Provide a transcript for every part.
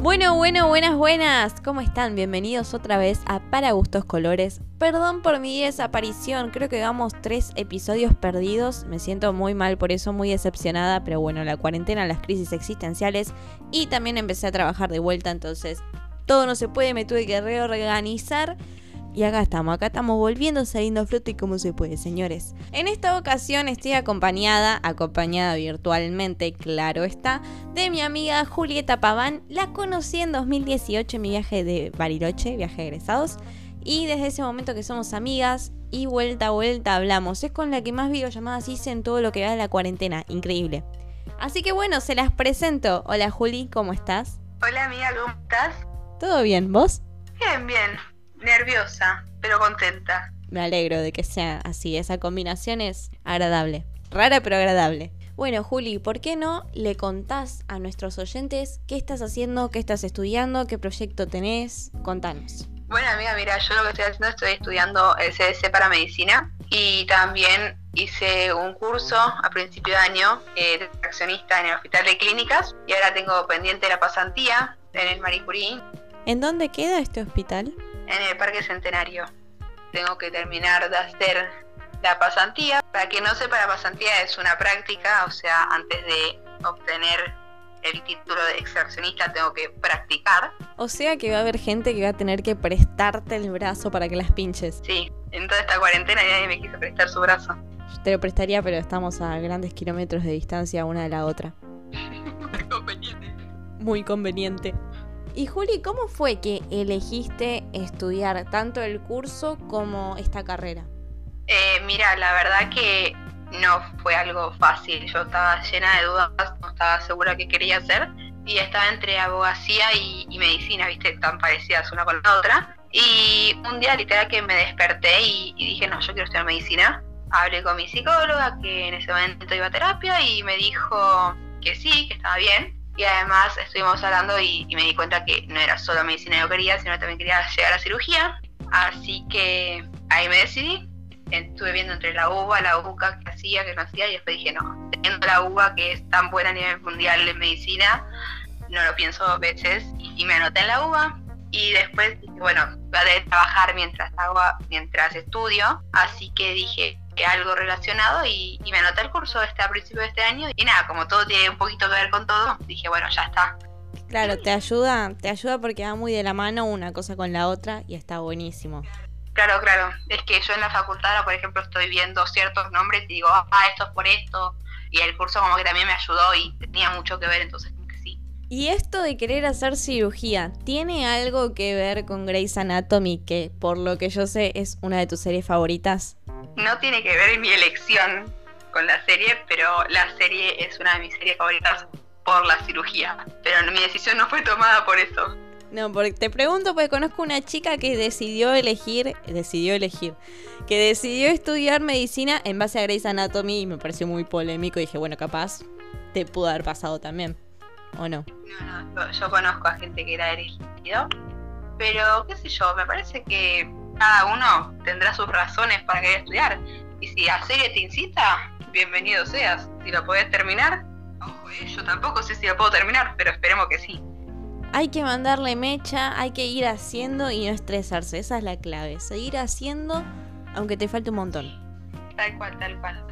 Bueno, bueno, buenas, buenas. ¿Cómo están? Bienvenidos otra vez a Para Gustos Colores. Perdón por mi desaparición, creo que llevamos tres episodios perdidos. Me siento muy mal por eso, muy decepcionada, pero bueno, la cuarentena, las crisis existenciales y también empecé a trabajar de vuelta, entonces todo no se puede, me tuve que reorganizar. Y acá estamos, acá estamos volviendo saliendo a flote como se puede, señores. En esta ocasión estoy acompañada, acompañada virtualmente, claro está, de mi amiga Julieta Paván. La conocí en 2018 en mi viaje de Bariloche, viaje de egresados. Y desde ese momento que somos amigas y vuelta a vuelta hablamos. Es con la que más videollamadas hice en todo lo que va de la cuarentena. Increíble. Así que bueno, se las presento. Hola Juli, ¿cómo estás? Hola amiga, ¿cómo estás? ¿Todo bien? ¿Vos? Bien, bien. Nerviosa, pero contenta. Me alegro de que sea así. Esa combinación es agradable. Rara pero agradable. Bueno, Juli, ¿por qué no le contás a nuestros oyentes qué estás haciendo, qué estás estudiando, qué proyecto tenés? Contanos. Bueno, amiga, mira, yo lo que estoy haciendo estoy estudiando el CDC para medicina y también hice un curso a principio de año eh, de accionista en el Hospital de Clínicas y ahora tengo pendiente la pasantía en el Marie Curie ¿En dónde queda este hospital? En el Parque Centenario. Tengo que terminar de hacer la pasantía. Para quien no sepa, la pasantía es una práctica, o sea, antes de obtener el título de extraccionista tengo que practicar. O sea que va a haber gente que va a tener que prestarte el brazo para que las pinches. Sí, en toda esta cuarentena nadie me quiso prestar su brazo. Yo te lo prestaría, pero estamos a grandes kilómetros de distancia una de la otra. Conveniente. Muy conveniente. Y Juli, ¿cómo fue que elegiste estudiar tanto el curso como esta carrera? Eh, mira, la verdad que no fue algo fácil. Yo estaba llena de dudas, no estaba segura qué quería hacer. Y estaba entre abogacía y, medicina, viste, tan parecidas una con la otra. Y un día literal que me desperté y, y dije, no, yo quiero estudiar medicina. Hablé con mi psicóloga, que en ese momento iba a terapia, y me dijo que sí, que estaba bien. Y además estuvimos hablando y, me di cuenta que no era solo medicina que yo quería, sino también quería llegar a cirugía. Así que ahí me decidí. Estuve viendo entre la UBA, la UCA, que hacía, que no hacía, y después dije, no, teniendo la UBA, que es tan buena a nivel mundial en medicina, no lo pienso dos veces. Y, me anoté en la UBA. Y después dije, bueno, voy a que trabajar mientras hago, mientras estudio. Así que dije que algo relacionado y, y me anoté el curso este a principios de este año. Y nada, como todo tiene un poquito que ver con todo, dije, bueno, ya está. Claro, te ayuda, te ayuda porque va muy de la mano una cosa con la otra y está buenísimo. Claro, claro. Es que yo en la facultad, ahora, por ejemplo, estoy viendo ciertos nombres y digo, ah, esto es por esto. Y el curso como que también me ayudó y tenía mucho que ver, entonces. Y esto de querer hacer cirugía, ¿tiene algo que ver con Grey's Anatomy, que por lo que yo sé es una de tus series favoritas? No tiene que ver mi elección con la serie, pero la serie es una de mis series favoritas por la cirugía. Pero mi decisión no fue tomada por eso. No, porque te pregunto porque conozco una chica que decidió elegir, decidió elegir, que decidió estudiar medicina en base a Grey's Anatomy y me pareció muy polémico y dije, bueno, capaz te pudo haber pasado también, ¿o no? No, no, yo, yo conozco a gente que era elegido, pero qué sé yo, me parece que cada uno tendrá sus razones para querer estudiar. Y si la serie te incita, bienvenido seas. Si lo podés terminar, ojo, eh, yo tampoco sé si lo puedo terminar, pero esperemos que sí. Hay que mandarle mecha, hay que ir haciendo y no estresarse, esa es la clave, seguir haciendo aunque te falte un montón. Tal cual, tal cual.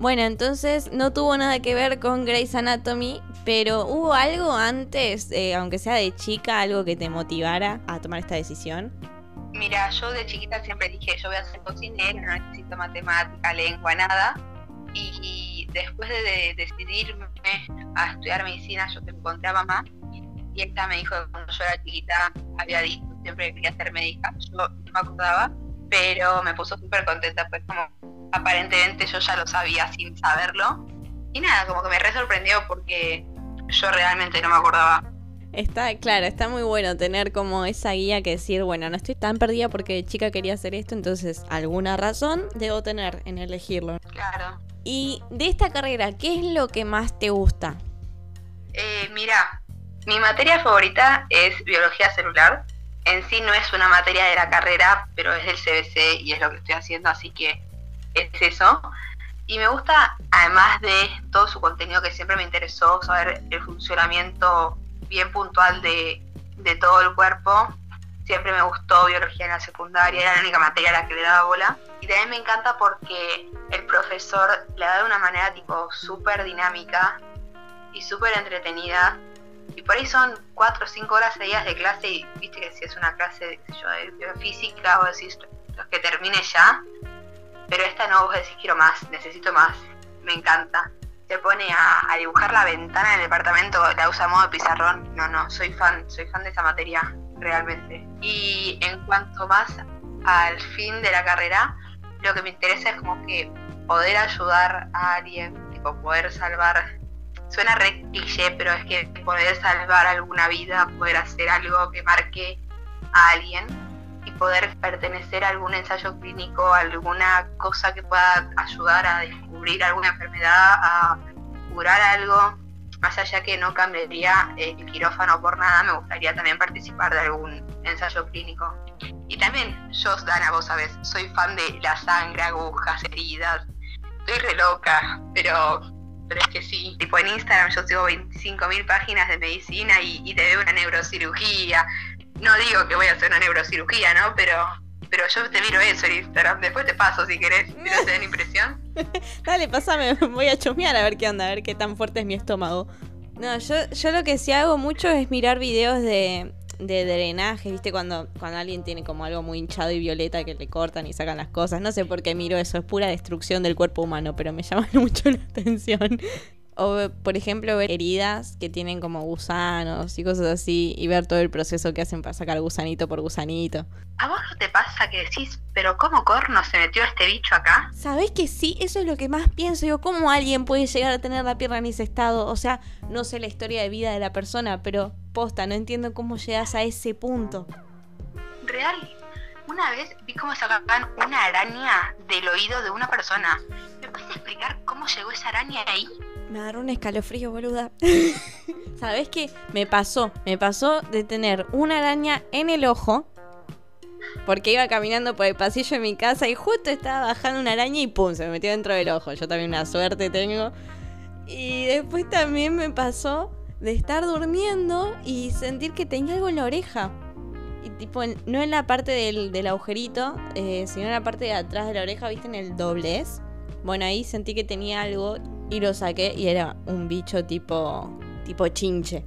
Bueno, entonces no tuvo nada que ver con Grey's Anatomy, pero ¿hubo algo antes, eh, aunque sea de chica, algo que te motivara a tomar esta decisión? Mira, yo de chiquita siempre dije, yo voy a ser cocinera, no necesito matemática, lengua, nada. Y, después de, de decidirme a estudiar medicina, yo te encontré a mamá y ella me dijo que cuando yo era chiquita había dicho siempre que quería ser médica. Yo no me acordaba, pero me puso súper contenta, pues como aparentemente yo ya lo sabía sin saberlo. Y nada, como que me re sorprendió porque yo realmente no me acordaba. Está, claro, está muy bueno tener como esa guía que decir, bueno, no estoy tan perdida porque de chica quería hacer esto, entonces alguna razón debo tener en elegirlo. Claro. Y de esta carrera, ¿qué es lo que más te gusta? Eh, mira, mi materia favorita es biología celular. En sí no es una materia de la carrera, pero es del CBC y es lo que estoy haciendo, así que es eso. Y me gusta, además de todo su contenido que siempre me interesó, saber el funcionamiento bien puntual de, de todo el cuerpo. Siempre me gustó biología en la secundaria, era la única materia a la que le daba bola. Y también me encanta porque el profesor le da de una manera tipo súper dinámica y súper entretenida. Y por ahí son cuatro o cinco horas seguidas de clase y viste que si es una clase yo, de biofísica o decís los que termine ya. Pero esta no, vos decís quiero más, necesito más, me encanta. Se pone a, a dibujar la ventana del departamento, la usa modo pizarrón. No, no, soy fan, soy fan de esa materia, realmente. Y en cuanto más al fin de la carrera, lo que me interesa es como que poder ayudar a alguien, tipo poder salvar, suena re cliché, pero es que poder salvar alguna vida, poder hacer algo que marque a alguien y poder pertenecer a algún ensayo clínico, alguna cosa que pueda ayudar a descubrir alguna enfermedad, a curar algo, más allá que no cambiaría el quirófano por nada, me gustaría también participar de algún ensayo clínico. Y también yo, Dana, vos sabés, soy fan de la sangre, agujas, heridas. Estoy re loca, pero, pero es que sí. Tipo en Instagram yo sigo 25.000 páginas de medicina y, y te veo una neurocirugía. No digo que voy a hacer una neurocirugía, ¿no? Pero, pero yo te miro eso en Instagram. Después te paso si querés, si no te den impresión. Dale, pasame, voy a chusmear a ver qué onda, a ver qué tan fuerte es mi estómago. No, yo, yo lo que sí hago mucho es mirar videos de, de drenaje, ¿viste? Cuando, cuando alguien tiene como algo muy hinchado y violeta que le cortan y sacan las cosas. No sé por qué miro eso, es pura destrucción del cuerpo humano, pero me llama mucho la atención. O, por ejemplo, ver heridas que tienen como gusanos y cosas así, y ver todo el proceso que hacen para sacar gusanito por gusanito. ¿A vos no te pasa que decís, pero cómo corno se metió este bicho acá? ¿Sabés que sí? Eso es lo que más pienso. Yo, ¿cómo alguien puede llegar a tener la pierna en ese estado? O sea, no sé la historia de vida de la persona, pero posta, no entiendo cómo llegas a ese punto. Real. Una vez vi cómo sacaban una araña del oído de una persona. ¿Me puedes explicar cómo llegó esa araña ahí? Me agarró un escalofrío, boluda. ¿Sabés qué? Me pasó. Me pasó de tener una araña en el ojo. Porque iba caminando por el pasillo de mi casa y justo estaba bajando una araña y pum, se me metió dentro del ojo. Yo también una suerte tengo. Y después también me pasó de estar durmiendo y sentir que tenía algo en la oreja. Y tipo, no en la parte del, del agujerito, eh, sino en la parte de atrás de la oreja, ¿viste? En el doblez. Bueno, ahí sentí que tenía algo y lo saqué y era un bicho tipo, tipo chinche.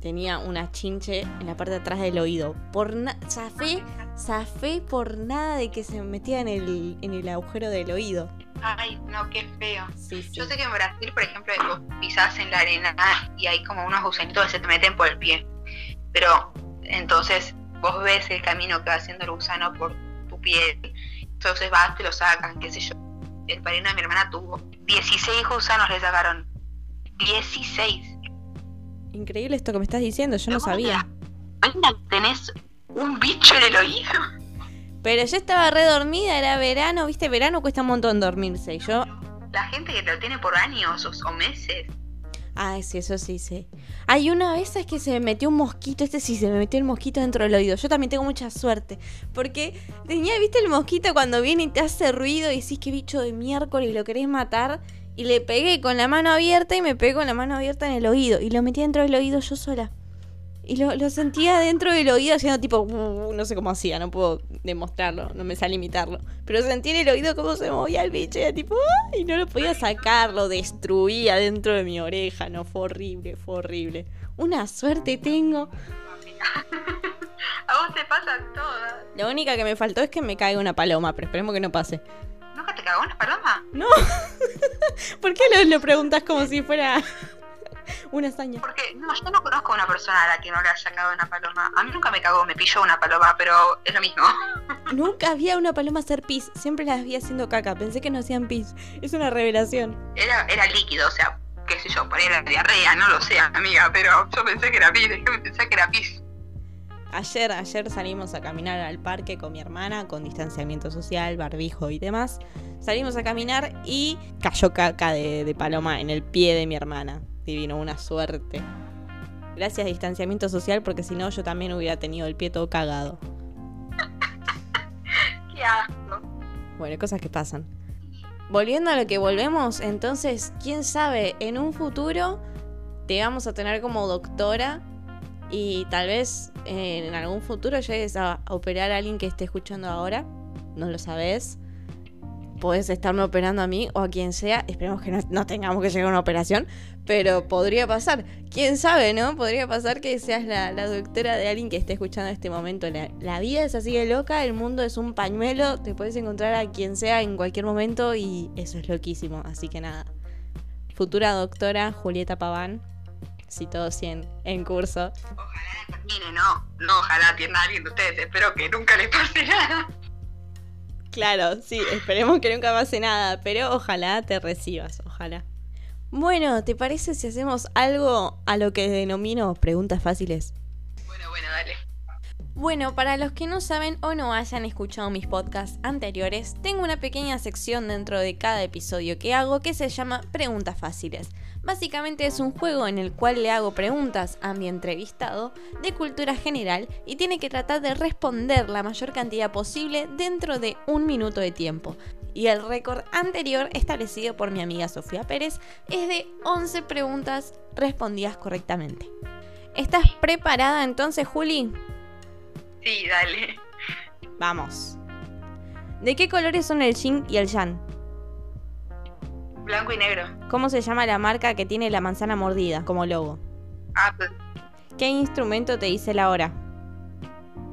Tenía una chinche en la parte de atrás del oído. Por zafé, zafé por nada de que se metía en el, en el agujero del oído. Ay, no, qué feo. Sí, sí. Yo sé que en Brasil, por ejemplo, vos pisás en la arena y hay como unos gusanitos que se te meten por el pie. Pero entonces vos ves el camino que va haciendo el gusano por tu piel. Entonces vas, te lo sacan, qué sé yo. El padrino de mi hermana tuvo 16 gusanos, le sacaron. 16. Increíble esto que me estás diciendo, yo no ¿Cómo sabía. tenés un bicho en el oído. Pero yo estaba re dormida, era verano, viste, verano cuesta un montón dormirse. Y yo, La gente que lo tiene por años o, o meses. Ay, sí, eso sí, sí. Hay una vez es que se me metió un mosquito, este sí, se me metió el mosquito dentro del oído. Yo también tengo mucha suerte. Porque tenía, viste, el mosquito cuando viene y te hace ruido y decís que bicho de miércoles lo querés matar. Y le pegué con la mano abierta y me pegué con la mano abierta en el oído. Y lo metí dentro del oído yo sola. Y lo, lo sentía dentro del oído haciendo tipo, "Uh", no sé cómo hacía, no puedo demostrarlo, no me sale imitarlo. Pero sentí en el oído cómo se movía el bicho y era tipo, "Ah", y no lo podía sacar, lo destruía dentro de mi oreja, no, fue horrible, fue horrible. Una suerte tengo. A vos te pasan todas. La única que me faltó es que me caiga una paloma, pero esperemos que no pase. ¿Nunca te cagó una paloma? No. ¿Por qué lo, lo preguntas como si fuera una hazaña? Porque no, yo no conozco a una persona a la que no le haya cagado una paloma. A mí nunca me cagó, me pilló una paloma, pero es lo mismo. Nunca había una paloma hacer pis, siempre las vi haciendo caca, pensé que no hacían pis. Es una revelación. Era, era líquido, o sea, qué sé yo, por ahí era diarrea, no lo sé, amiga, pero yo pensé que era pis, yo pensé que era pis. Ayer, ayer salimos a caminar al parque con mi hermana, con distanciamiento social, barbijo y demás. Salimos a caminar y cayó caca de, de paloma en el pie de mi hermana. Divino, una suerte. Gracias distanciamiento social, porque si no yo también hubiera tenido el pie todo cagado. Qué asco. Bueno, cosas que pasan. Volviendo a lo que volvemos, entonces, quién sabe, en un futuro te vamos a tener como doctora Y tal vez eh, en algún futuro llegues a operar a alguien que esté escuchando ahora. No lo sabes. Puedes estarme operando a mí o a quien sea. Esperemos que no, tengamos que llegar a una operación. Pero podría pasar. Quién sabe, ¿no? Podría pasar que seas la, doctora de alguien que esté escuchando en este momento. La, la, vida es así de loca. El mundo es un pañuelo. Te puedes encontrar a quien sea en cualquier momento. Y eso es loquísimo. Así que nada. Futura doctora Julieta Paván si todo 100 en curso. Ojalá termine, no, no, ojalá atienda a alguien de ustedes, espero que nunca le pase nada. Claro, sí, esperemos que nunca pase nada, pero ojalá te recibas, ojalá. Bueno, ¿te parece si hacemos algo a lo que denomino preguntas fáciles? Bueno, para los que no saben o no hayan escuchado mis podcasts anteriores, tengo una pequeña sección dentro de cada episodio que hago que se llama Preguntas Fáciles. Básicamente es un juego en el cual le hago preguntas a mi entrevistado de cultura general y tiene que tratar de responder la mayor cantidad posible dentro de un minuto de tiempo. Y el récord anterior establecido por mi amiga Sofía Pérez es de 11 preguntas respondidas correctamente. ¿Estás preparada entonces, Juli? Sí, dale. Vamos. ¿De qué colores son el yin y el yang? Blanco y negro. ¿Cómo se llama la marca que tiene la manzana mordida como logo? Apple. ¿Qué instrumento te dice la hora?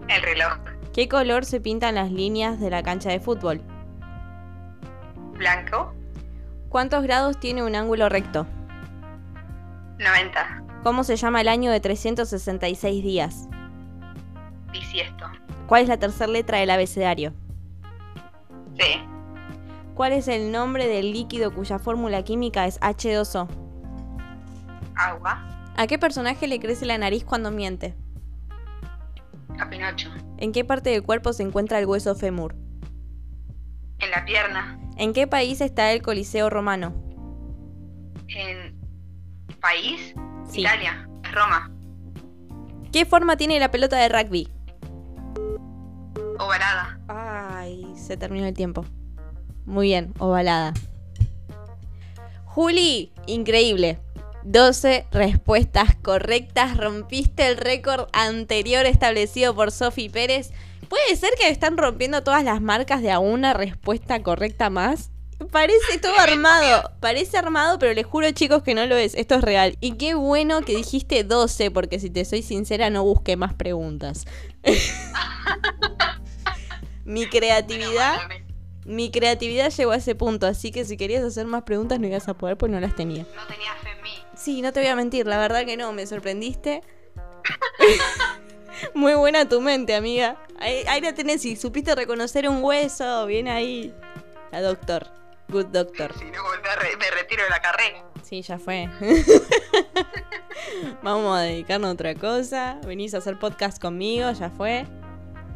El reloj. ¿Qué color se pintan las líneas de la cancha de fútbol? Blanco. ¿Cuántos grados tiene un ángulo recto? 90. ¿Cómo se llama el año de 366 días? Bisiesto. ¿Cuál es la tercera letra del abecedario? C. ¿Cuál es el nombre del líquido cuya fórmula química es H2O? Agua. ¿A qué personaje le crece la nariz cuando miente? A Pinocho. ¿En qué parte del cuerpo se encuentra el hueso fémur? En la pierna. ¿En qué país está el Coliseo romano? En país. Italia. Roma. ¿Qué forma tiene la pelota de rugby? Ovalada. Ay, se terminó el tiempo. Muy bien, ovalada. Juli, increíble. 12 respuestas correctas. Rompiste el récord anterior establecido por Sofi Pérez. ¿Puede ser que están rompiendo todas las marcas de a una respuesta correcta más? Parece todo armado. Parece armado, pero les juro, chicos, que no lo es. Esto es real. Y qué bueno que dijiste 12, porque si te soy sincera, no busqué más preguntas. mi creatividad. Mi creatividad llegó a ese punto, así que si querías hacer más preguntas no ibas a poder, pues no las tenía. No tenía fe en mí. Sí, no te voy a mentir, la verdad que no, me sorprendiste. Muy buena tu mente, amiga. Ahí, la tenés, y supiste reconocer un hueso, bien ahí. La doctor. Good Doctor. Si no, me, retiro de la carrera. Sí, ya fue. Vamos a dedicarnos a otra cosa. Venís a hacer podcast conmigo, ya fue.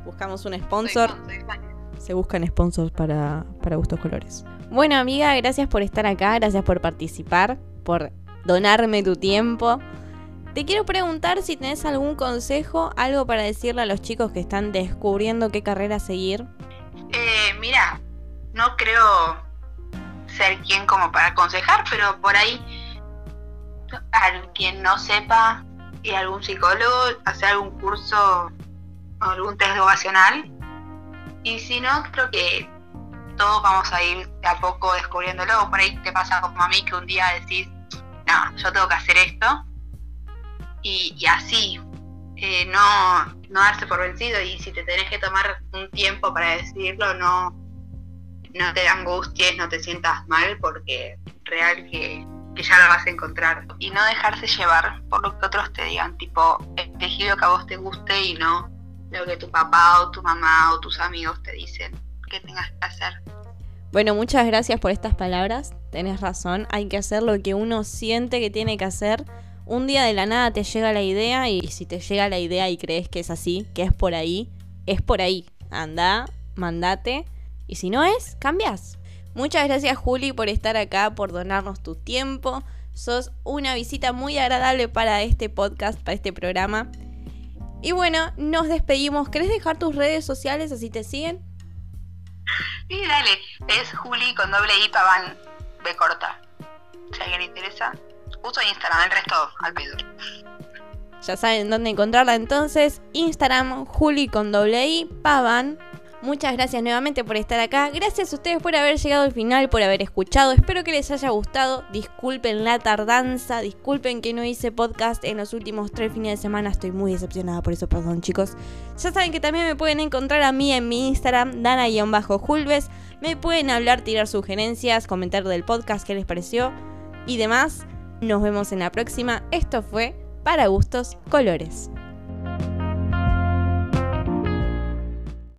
Buscamos un sponsor. Se buscan sponsors para, para gustos colores. Bueno, amiga, gracias por estar acá, gracias por participar, por donarme tu tiempo. Te quiero preguntar si tenés algún consejo, algo para decirle a los chicos que están descubriendo qué carrera seguir. Eh, mira, no creo ser quien como para aconsejar, pero por ahí a quien no sepa y algún psicólogo hacer algún curso algún test vocacional y si no creo que todos vamos a ir de a poco descubriéndolo. Por ahí te pasa como a mí que un día decís no yo tengo que hacer esto y, así eh, no no darse por vencido. Y si te tenés que tomar un tiempo para decidirlo no no te angusties, no te sientas mal, porque real que, ya lo vas a encontrar. Y no dejarse llevar por lo que otros te digan, tipo, elegí lo que a vos te guste y no lo que tu papá o tu mamá o tus amigos te dicen que tengas que hacer. Bueno, muchas gracias por estas palabras. Tenés razón, hay que hacer lo que uno siente que tiene que hacer. Un día de la nada te llega la idea y si te llega la idea y crees que es así, que es por ahí, es por ahí. Anda, mandate y si no es, cambias. Muchas gracias Juli por estar acá, por donarnos tu tiempo. Sos una visita muy agradable para este podcast, para este programa. Y bueno, nos despedimos. ¿Querés dejar tus redes sociales así te siguen? Sí, dale. Es Juli con doble I Paván B corta. Si a alguien le interesa. Uso Instagram, el resto al pedo. Ya saben dónde encontrarla entonces. Instagram, Juli con doble I, Pavan. Muchas gracias nuevamente por estar acá. Gracias a ustedes por haber llegado al final, por haber escuchado. Espero que les haya gustado. Disculpen la tardanza, disculpen que no hice podcast en los últimos tres fines de semana. Estoy muy decepcionada por eso, perdón chicos. Ya saben que también me pueden encontrar a mí en mi Instagram, dana-julves. Me pueden hablar, tirar sugerencias, comentar del podcast, qué les pareció y demás. Nos vemos en la próxima. Esto fue Para Gustos Colores.